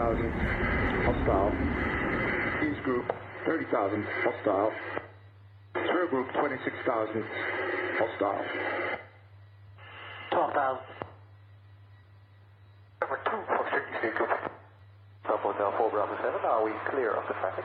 30,000 hostile. East group 30,000 hostile. Third group 26,000 hostile. 12,000. Number 2 for 66 group. 4 Bravo 7, are we clear of the traffic?